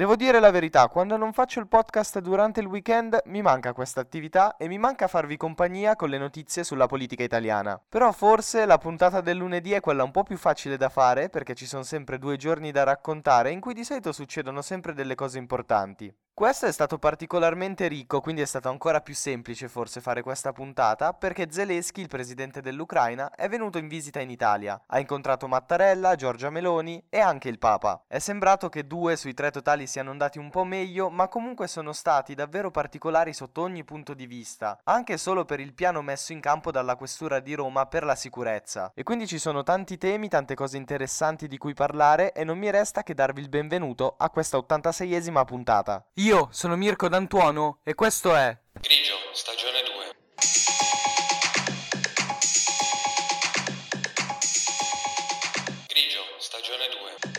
Devo dire la verità, quando non faccio il podcast durante il weekend mi manca questa attività e mi manca farvi compagnia con le notizie sulla politica italiana. Però forse la puntata del lunedì è quella un po' più facile da fare perché ci sono sempre due giorni da raccontare in cui di solito succedono sempre delle cose importanti. Questo è stato particolarmente ricco, quindi è stato ancora più semplice forse fare questa puntata, perché Zelensky, il presidente dell'Ucraina, è venuto in visita in Italia. Ha incontrato Mattarella, Giorgia Meloni e anche il Papa. È sembrato che due sui tre totali siano andati un po' meglio, ma comunque sono stati davvero particolari sotto ogni punto di vista, anche solo per il piano messo in campo dalla Questura di Roma per la sicurezza. E quindi ci sono tanti temi, tante cose interessanti di cui parlare e non mi resta che darvi il benvenuto a questa 86esima puntata. Io sono Mirko D'Antuono e questo è Grigio, stagione 2. Grigio, stagione 2.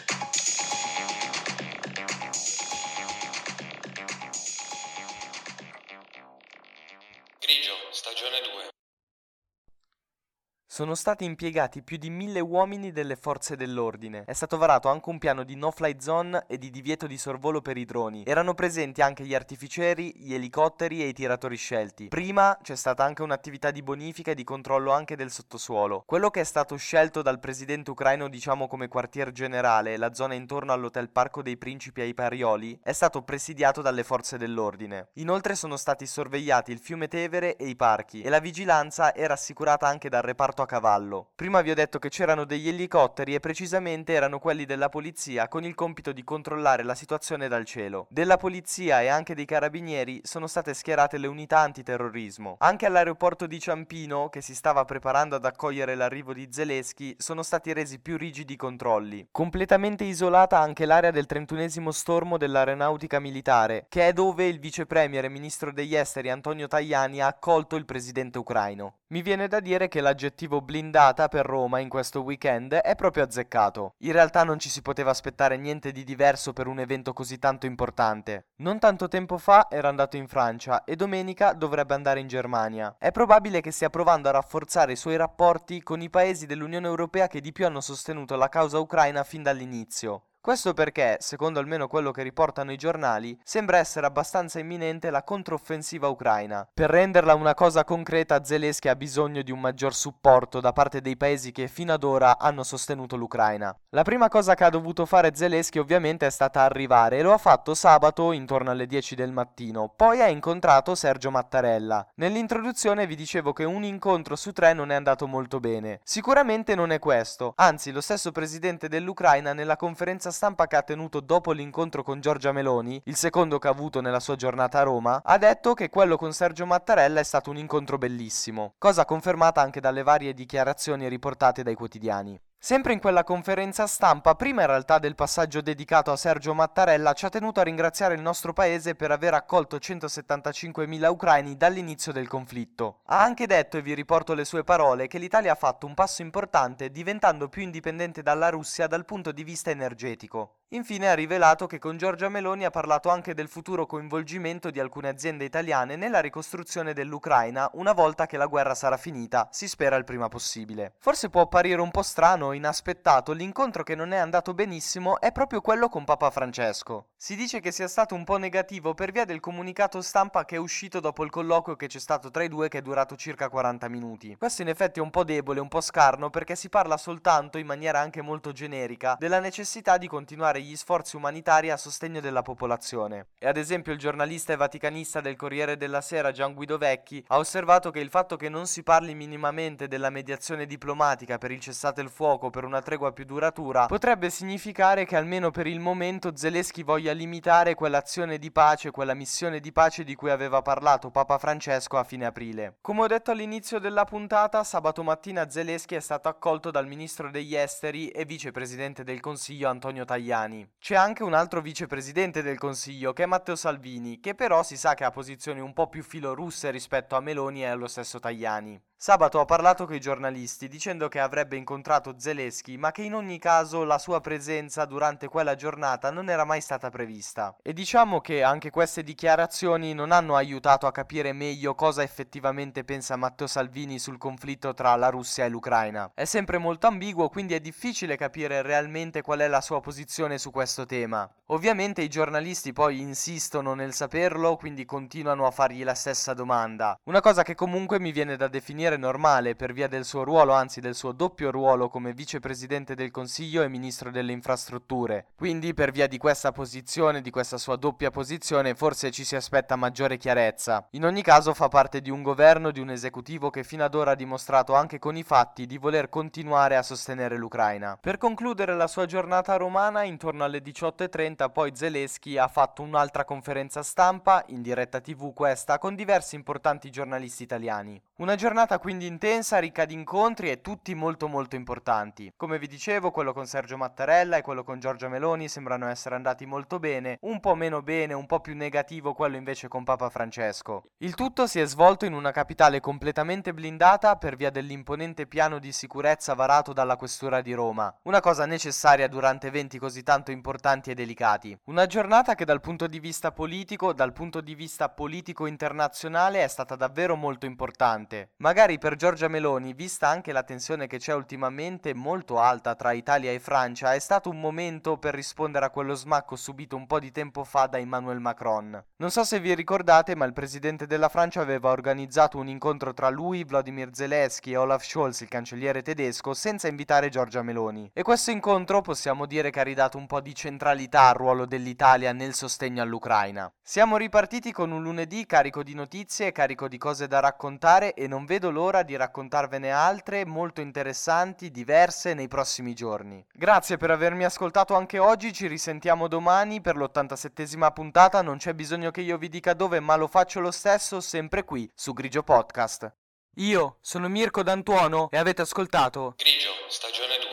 Sono stati impiegati più di mille uomini delle forze dell'ordine. È stato varato anche un piano di no-fly zone e di divieto di sorvolo per i droni. Erano presenti anche gli artificieri, gli elicotteri e i tiratori scelti. Prima c'è stata anche un'attività di bonifica e di controllo anche del sottosuolo. Quello che è stato scelto dal presidente ucraino diciamo come quartier generale, la zona intorno all'hotel Parco dei Principi ai Parioli, è stato presidiato dalle forze dell'ordine. Inoltre sono stati sorvegliati il fiume Tevere e i parchi e la vigilanza era assicurata anche dal reparto a cavallo. Prima vi ho detto che c'erano degli elicotteri e precisamente erano quelli della polizia con il compito di controllare la situazione dal cielo. Della polizia e anche dei carabinieri sono state schierate le unità antiterrorismo. Anche all'aeroporto di Ciampino, che si stava preparando ad accogliere l'arrivo di Zelensky, sono stati resi più rigidi i controlli. Completamente isolata anche l'area del 31 stormo dell'aeronautica militare, che è dove il vice premier e ministro degli esteri Antonio Tajani ha accolto il presidente ucraino. Mi viene da dire che l'aggettivo blindata per Roma in questo weekend è proprio azzeccato. In realtà non ci si poteva aspettare niente di diverso per un evento così tanto importante. Non tanto tempo fa era andato in Francia e domenica dovrebbe andare in Germania. È probabile che stia provando a rafforzare i suoi rapporti con i paesi dell'Unione Europea che di più hanno sostenuto la causa ucraina fin dall'inizio. Questo perché, secondo almeno quello che riportano i giornali, sembra essere abbastanza imminente la controffensiva ucraina. Per renderla una cosa concreta, Zelensky ha bisogno di un maggior supporto da parte dei paesi che fino ad ora hanno sostenuto l'Ucraina. La prima cosa che ha dovuto fare Zelensky ovviamente è stata arrivare e lo ha fatto sabato intorno alle 10 del mattino. Poi ha incontrato Sergio Mattarella. Nell'introduzione vi dicevo che un incontro su tre non è andato molto bene. Sicuramente non è questo, anzi lo stesso presidente dell'Ucraina nella conferenza stampa che ha tenuto dopo l'incontro con Giorgia Meloni, il secondo che ha avuto nella sua giornata a Roma, ha detto che quello con Sergio Mattarella è stato un incontro bellissimo, cosa confermata anche dalle varie dichiarazioni riportate dai quotidiani. Sempre in quella conferenza stampa, prima in realtà del passaggio dedicato a Sergio Mattarella, ci ha tenuto a ringraziare il nostro paese per aver accolto 175.000 ucraini dall'inizio del conflitto. Ha anche detto, e vi riporto le sue parole, che l'Italia ha fatto un passo importante diventando più indipendente dalla Russia dal punto di vista energetico. Infine ha rivelato che con Giorgia Meloni ha parlato anche del futuro coinvolgimento di alcune aziende italiane nella ricostruzione dell'Ucraina una volta che la guerra sarà finita, si spera il prima possibile. Forse può apparire un po' strano o inaspettato, l'incontro che non è andato benissimo è proprio quello con Papa Francesco. Si dice che sia stato un po' negativo per via del comunicato stampa che è uscito dopo il colloquio che c'è stato tra i due che è durato circa 40 minuti. Questo in effetti è un po' debole, un po' scarno perché si parla soltanto in maniera anche molto generica della necessità di continuare gli sforzi umanitari a sostegno della popolazione. E ad esempio il giornalista e vaticanista del Corriere della Sera Gian Guido Vecchi ha osservato che il fatto che non si parli minimamente della mediazione diplomatica per il cessate il fuoco per una tregua più duratura potrebbe significare che almeno per il momento Zelensky voglia limitare quell'azione di pace, quella missione di pace di cui aveva parlato Papa Francesco a fine aprile. Come ho detto all'inizio della puntata, sabato mattina Zelensky è stato accolto dal ministro degli esteri e vicepresidente del Consiglio Antonio Tajani italiani. C'è anche un altro vicepresidente del Consiglio che è Matteo Salvini, che però si sa che ha posizioni un po' più filorusse rispetto a Meloni e allo stesso Tajani. Sabato ha parlato con i giornalisti dicendo che avrebbe incontrato Zelensky, ma che in ogni caso la sua presenza durante quella giornata non era mai stata prevista. E diciamo che anche queste dichiarazioni non hanno aiutato a capire meglio cosa effettivamente pensa Matteo Salvini sul conflitto tra la Russia e l'Ucraina. È sempre molto ambiguo, quindi è difficile capire realmente qual è la sua posizione su questo tema. Ovviamente i giornalisti poi insistono nel saperlo, quindi continuano a fargli la stessa domanda. Una cosa che comunque mi viene da definire normale per via del suo ruolo, anzi del suo doppio ruolo come vicepresidente del Consiglio e ministro delle infrastrutture. Quindi per via di questa posizione, di questa sua doppia posizione, forse ci si aspetta maggiore chiarezza. In ogni caso fa parte di un governo, di un esecutivo che fino ad ora ha dimostrato anche con i fatti di voler continuare a sostenere l'Ucraina. Per concludere la sua giornata romana, intorno alle 18.30 poi Zelensky ha fatto un'altra conferenza stampa, in diretta tv questa, con diversi importanti giornalisti italiani. Una giornata quindi intensa, ricca di incontri e tutti molto molto importanti. Come vi dicevo, quello con Sergio Mattarella e quello con Giorgia Meloni sembrano essere andati molto bene, un po' meno bene, un po' più negativo quello invece con Papa Francesco. Il tutto si è svolto in una capitale completamente blindata per via dell'imponente piano di sicurezza varato dalla Questura di Roma, una cosa necessaria durante eventi così tanto importanti e delicati stati. Una giornata che dal punto di vista politico, dal punto di vista politico internazionale è stata davvero molto importante. Magari per Giorgia Meloni, vista anche la tensione che c'è ultimamente molto alta tra Italia e Francia, è stato un momento per rispondere a quello smacco subito un po' di tempo fa da Emmanuel Macron. Non so se vi ricordate, ma il presidente della Francia aveva organizzato un incontro tra lui, Vladimir Zelensky e Olaf Scholz, il cancelliere tedesco, senza invitare Giorgia Meloni. E questo incontro possiamo dire che ha ridato un po' di centralità al ruolo dell'Italia nel sostegno all'Ucraina. Siamo ripartiti con un lunedì carico di notizie, carico di cose da raccontare e non vedo l'ora di raccontarvene altre molto interessanti, diverse nei prossimi giorni. Grazie per avermi ascoltato anche oggi, ci risentiamo domani per l'87esima puntata, non c'è bisogno che io vi dica dove, ma lo faccio lo stesso sempre qui su Grigio Podcast. Io sono Mirko D'Antuono e avete ascoltato Grigio, stagione 2.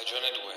Stagione 2.